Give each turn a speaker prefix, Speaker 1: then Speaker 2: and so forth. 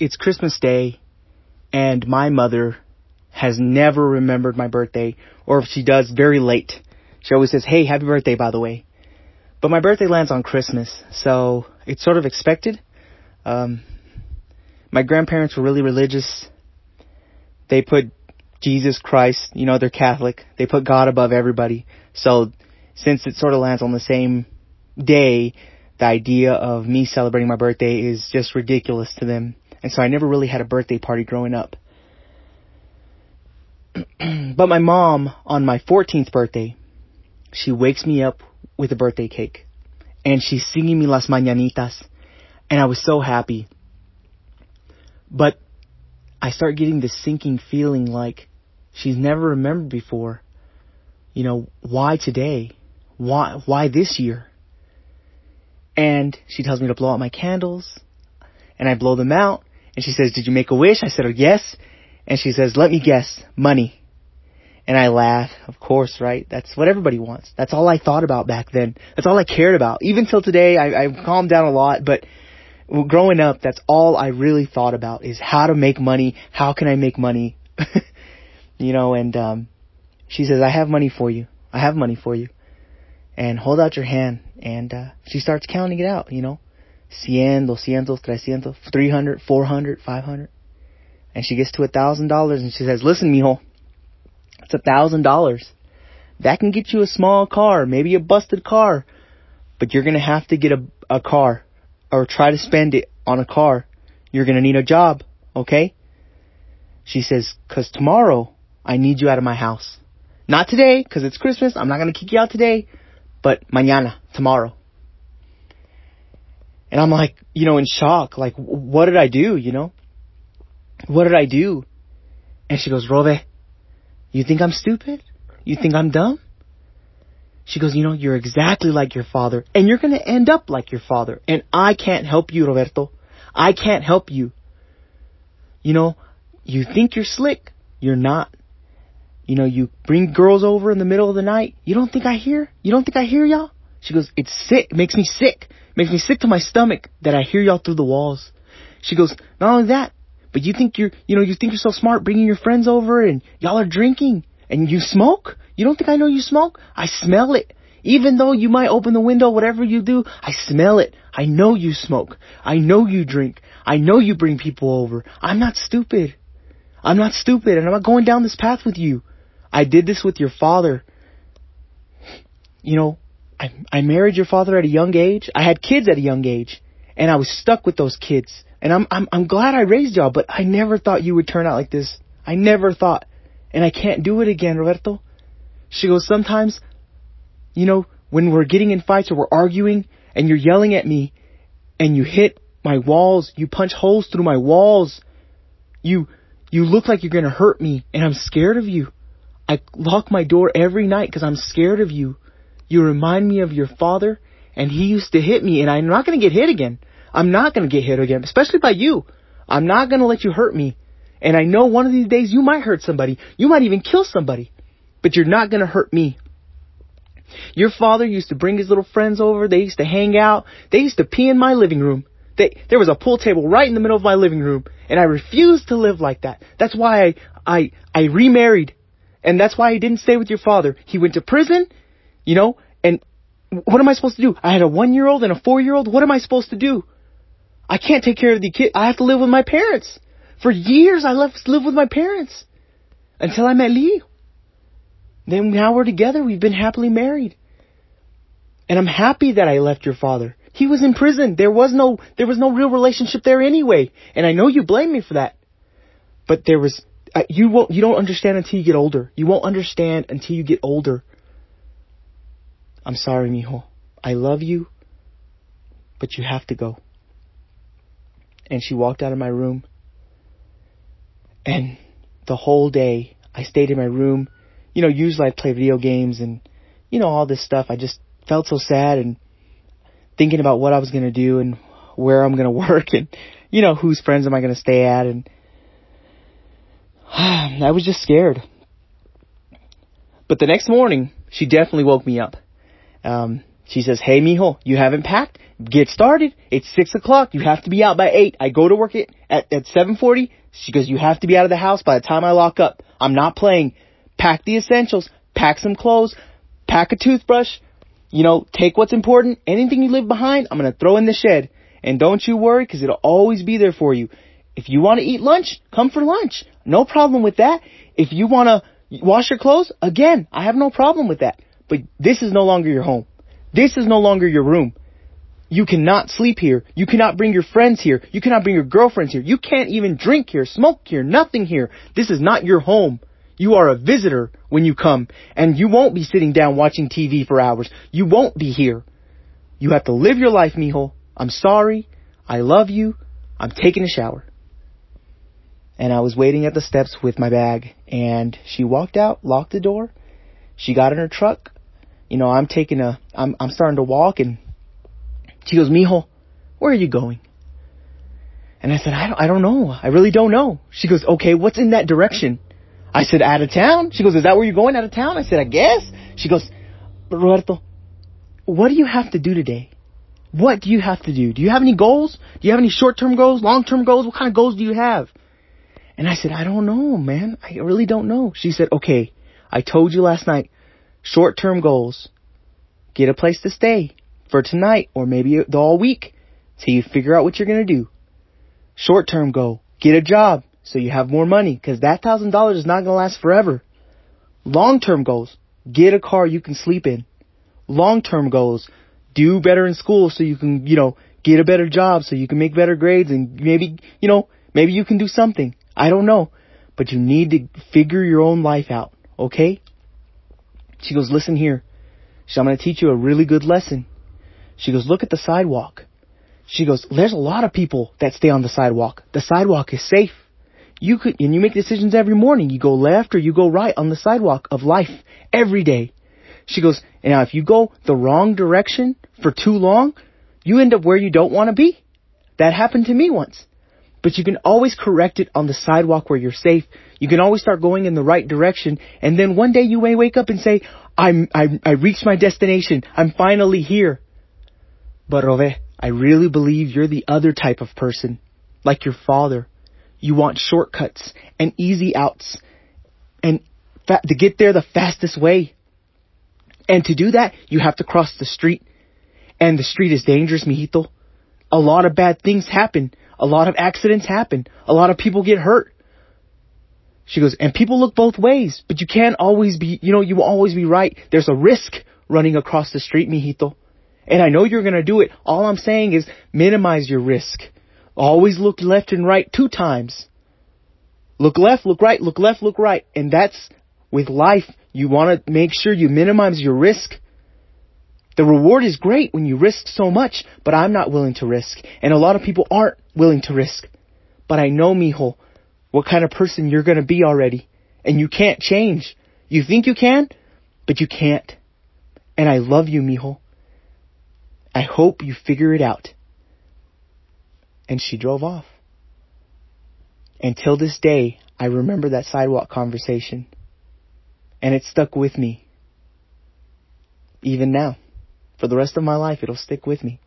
Speaker 1: it's Christmas Day, and my mother has never remembered my birthday, or if she does, very late. She always says, "Hey, happy birthday, by the way." But my birthday lands on Christmas, so it's sort of expected. Um, my grandparents were really religious. They put Jesus Christ, you know, they're Catholic. They put God above everybody. So since it sort of lands on the same day, the idea of me celebrating my birthday is just ridiculous to them. And so I never really had a birthday party growing up. but my mom, on my 14th birthday, she wakes me up with a birthday cake. And she's singing me Las Mañanitas. And I was so happy. But I start getting this sinking feeling like she's never remembered before. You know, why today? Why, why this year? And she tells me to blow out my candles. And I blow them out. And she says, did you make a wish? I said, oh, yes. And she says, let me guess, money. And I laugh, of course, right? That's what everybody wants. That's all I thought about back then. That's all I cared about. Even till today, I, I've calmed down a lot, but growing up, that's all I really thought about is how to make money. How can I make money? you know, and, um, she says, I have money for you. I have money for you. And hold out your hand. And, uh, she starts counting it out, you know. Cien, doscientos, trescientos, three hundred, four hundred, five hundred. And she gets to a thousand dollars and she says, listen, mijo, it's a thousand dollars. That can get you a small car, maybe a busted car, but you're gonna have to get a, a car or try to spend it on a car. You're gonna need a job, okay? She says, cause tomorrow I need you out of my house. Not today, cause it's Christmas. I'm not gonna kick you out today, but mañana, tomorrow. And I'm like, you know, in shock. Like, what did I do, you know? What did I do? And she goes, Robe, you think I'm stupid? You think I'm dumb? She goes, you know, you're exactly like your father, and you're gonna end up like your father, and I can't help you, Roberto. I can't help you. You know, you think you're slick, you're not. You know, you bring girls over in the middle of the night, you don't think I hear? You don't think I hear y'all? She goes, it's sick, it makes me sick. Makes me sick to my stomach that I hear y'all through the walls. She goes, not only that, but you think you're, you know, you think you're so smart bringing your friends over and y'all are drinking and you smoke? You don't think I know you smoke? I smell it. Even though you might open the window, whatever you do, I smell it. I know you smoke. I know you drink. I know you bring people over. I'm not stupid. I'm not stupid and I'm not going down this path with you. I did this with your father. You know, I, I married your father at a young age. I had kids at a young age and I was stuck with those kids. And I'm, I'm, I'm glad I raised y'all, but I never thought you would turn out like this. I never thought. And I can't do it again, Roberto. She goes, sometimes, you know, when we're getting in fights or we're arguing and you're yelling at me and you hit my walls, you punch holes through my walls, you, you look like you're gonna hurt me and I'm scared of you. I lock my door every night because I'm scared of you. You remind me of your father and he used to hit me and I'm not gonna get hit again. I'm not going to get hit again, especially by you. I'm not going to let you hurt me. And I know one of these days you might hurt somebody. You might even kill somebody. But you're not going to hurt me. Your father used to bring his little friends over. They used to hang out. They used to pee in my living room. They, there was a pool table right in the middle of my living room. And I refused to live like that. That's why I, I, I remarried. And that's why I didn't stay with your father. He went to prison, you know, and what am I supposed to do? I had a one year old and a four year old. What am I supposed to do? I can't take care of the kid. I have to live with my parents. For years, I left live with my parents until I met Lee. Then now we're together. We've been happily married. And I'm happy that I left your father. He was in prison. There was no, there was no real relationship there anyway. And I know you blame me for that. But there was, uh, you won't, you don't understand until you get older. You won't understand until you get older. I'm sorry, mijo. I love you, but you have to go and she walked out of my room. And the whole day I stayed in my room. You know, usually I play video games and, you know, all this stuff. I just felt so sad and thinking about what I was going to do and where I'm going to work and, you know, whose friends am I going to stay at and I was just scared. But the next morning, she definitely woke me up. Um, She says, hey mijo, you haven't packed? Get started. It's six o'clock. You have to be out by eight. I go to work at, at, at 740. She goes, you have to be out of the house by the time I lock up. I'm not playing. Pack the essentials. Pack some clothes. Pack a toothbrush. You know, take what's important. Anything you leave behind, I'm gonna throw in the shed. And don't you worry, cause it'll always be there for you. If you want to eat lunch, come for lunch. No problem with that. If you want to wash your clothes, again, I have no problem with that. But this is no longer your home. This is no longer your room. You cannot sleep here. You cannot bring your friends here. You cannot bring your girlfriends here. You can't even drink here, smoke here, nothing here. This is not your home. You are a visitor when you come, and you won't be sitting down watching TV for hours. You won't be here. You have to live your life, mijo. I'm sorry. I love you. I'm taking a shower. And I was waiting at the steps with my bag, and she walked out, locked the door. She got in her truck, you know, I'm taking a, I'm, I'm starting to walk and she goes, Mijo, where are you going? And I said, I don't, I don't know. I really don't know. She goes, okay, what's in that direction? I said, out of town. She goes, is that where you're going out of town? I said, I guess. She goes, Roberto, what do you have to do today? What do you have to do? Do you have any goals? Do you have any short-term goals, long-term goals? What kind of goals do you have? And I said, I don't know, man. I really don't know. She said, okay, I told you last night, Short term goals. Get a place to stay for tonight or maybe the all week till you figure out what you're going to do. Short term goal. Get a job so you have more money because that thousand dollars is not going to last forever. Long term goals. Get a car you can sleep in. Long term goals. Do better in school so you can, you know, get a better job so you can make better grades and maybe, you know, maybe you can do something. I don't know. But you need to figure your own life out, okay? She goes, listen here. She said, I'm going to teach you a really good lesson. She goes, look at the sidewalk. She goes, there's a lot of people that stay on the sidewalk. The sidewalk is safe. You could, and you make decisions every morning. You go left or you go right on the sidewalk of life every day. She goes, now if you go the wrong direction for too long, you end up where you don't want to be. That happened to me once. But you can always correct it on the sidewalk where you're safe. You can always start going in the right direction. And then one day you may wake up and say, I'm, I, I reached my destination. I'm finally here. But Rove, I really believe you're the other type of person. Like your father. You want shortcuts and easy outs. And fa- to get there the fastest way. And to do that, you have to cross the street. And the street is dangerous, mijito. A lot of bad things happen. A lot of accidents happen. A lot of people get hurt. She goes, and people look both ways, but you can't always be, you know, you will always be right. There's a risk running across the street, mijito. And I know you're gonna do it. All I'm saying is minimize your risk. Always look left and right two times. Look left, look right, look left, look right. And that's with life. You wanna make sure you minimize your risk the reward is great when you risk so much, but I'm not willing to risk. And a lot of people aren't willing to risk. But I know, mijo, what kind of person you're gonna be already. And you can't change. You think you can, but you can't. And I love you, mijo. I hope you figure it out. And she drove off. Until this day, I remember that sidewalk conversation. And it stuck with me. Even now. For the rest of my life, it'll stick with me.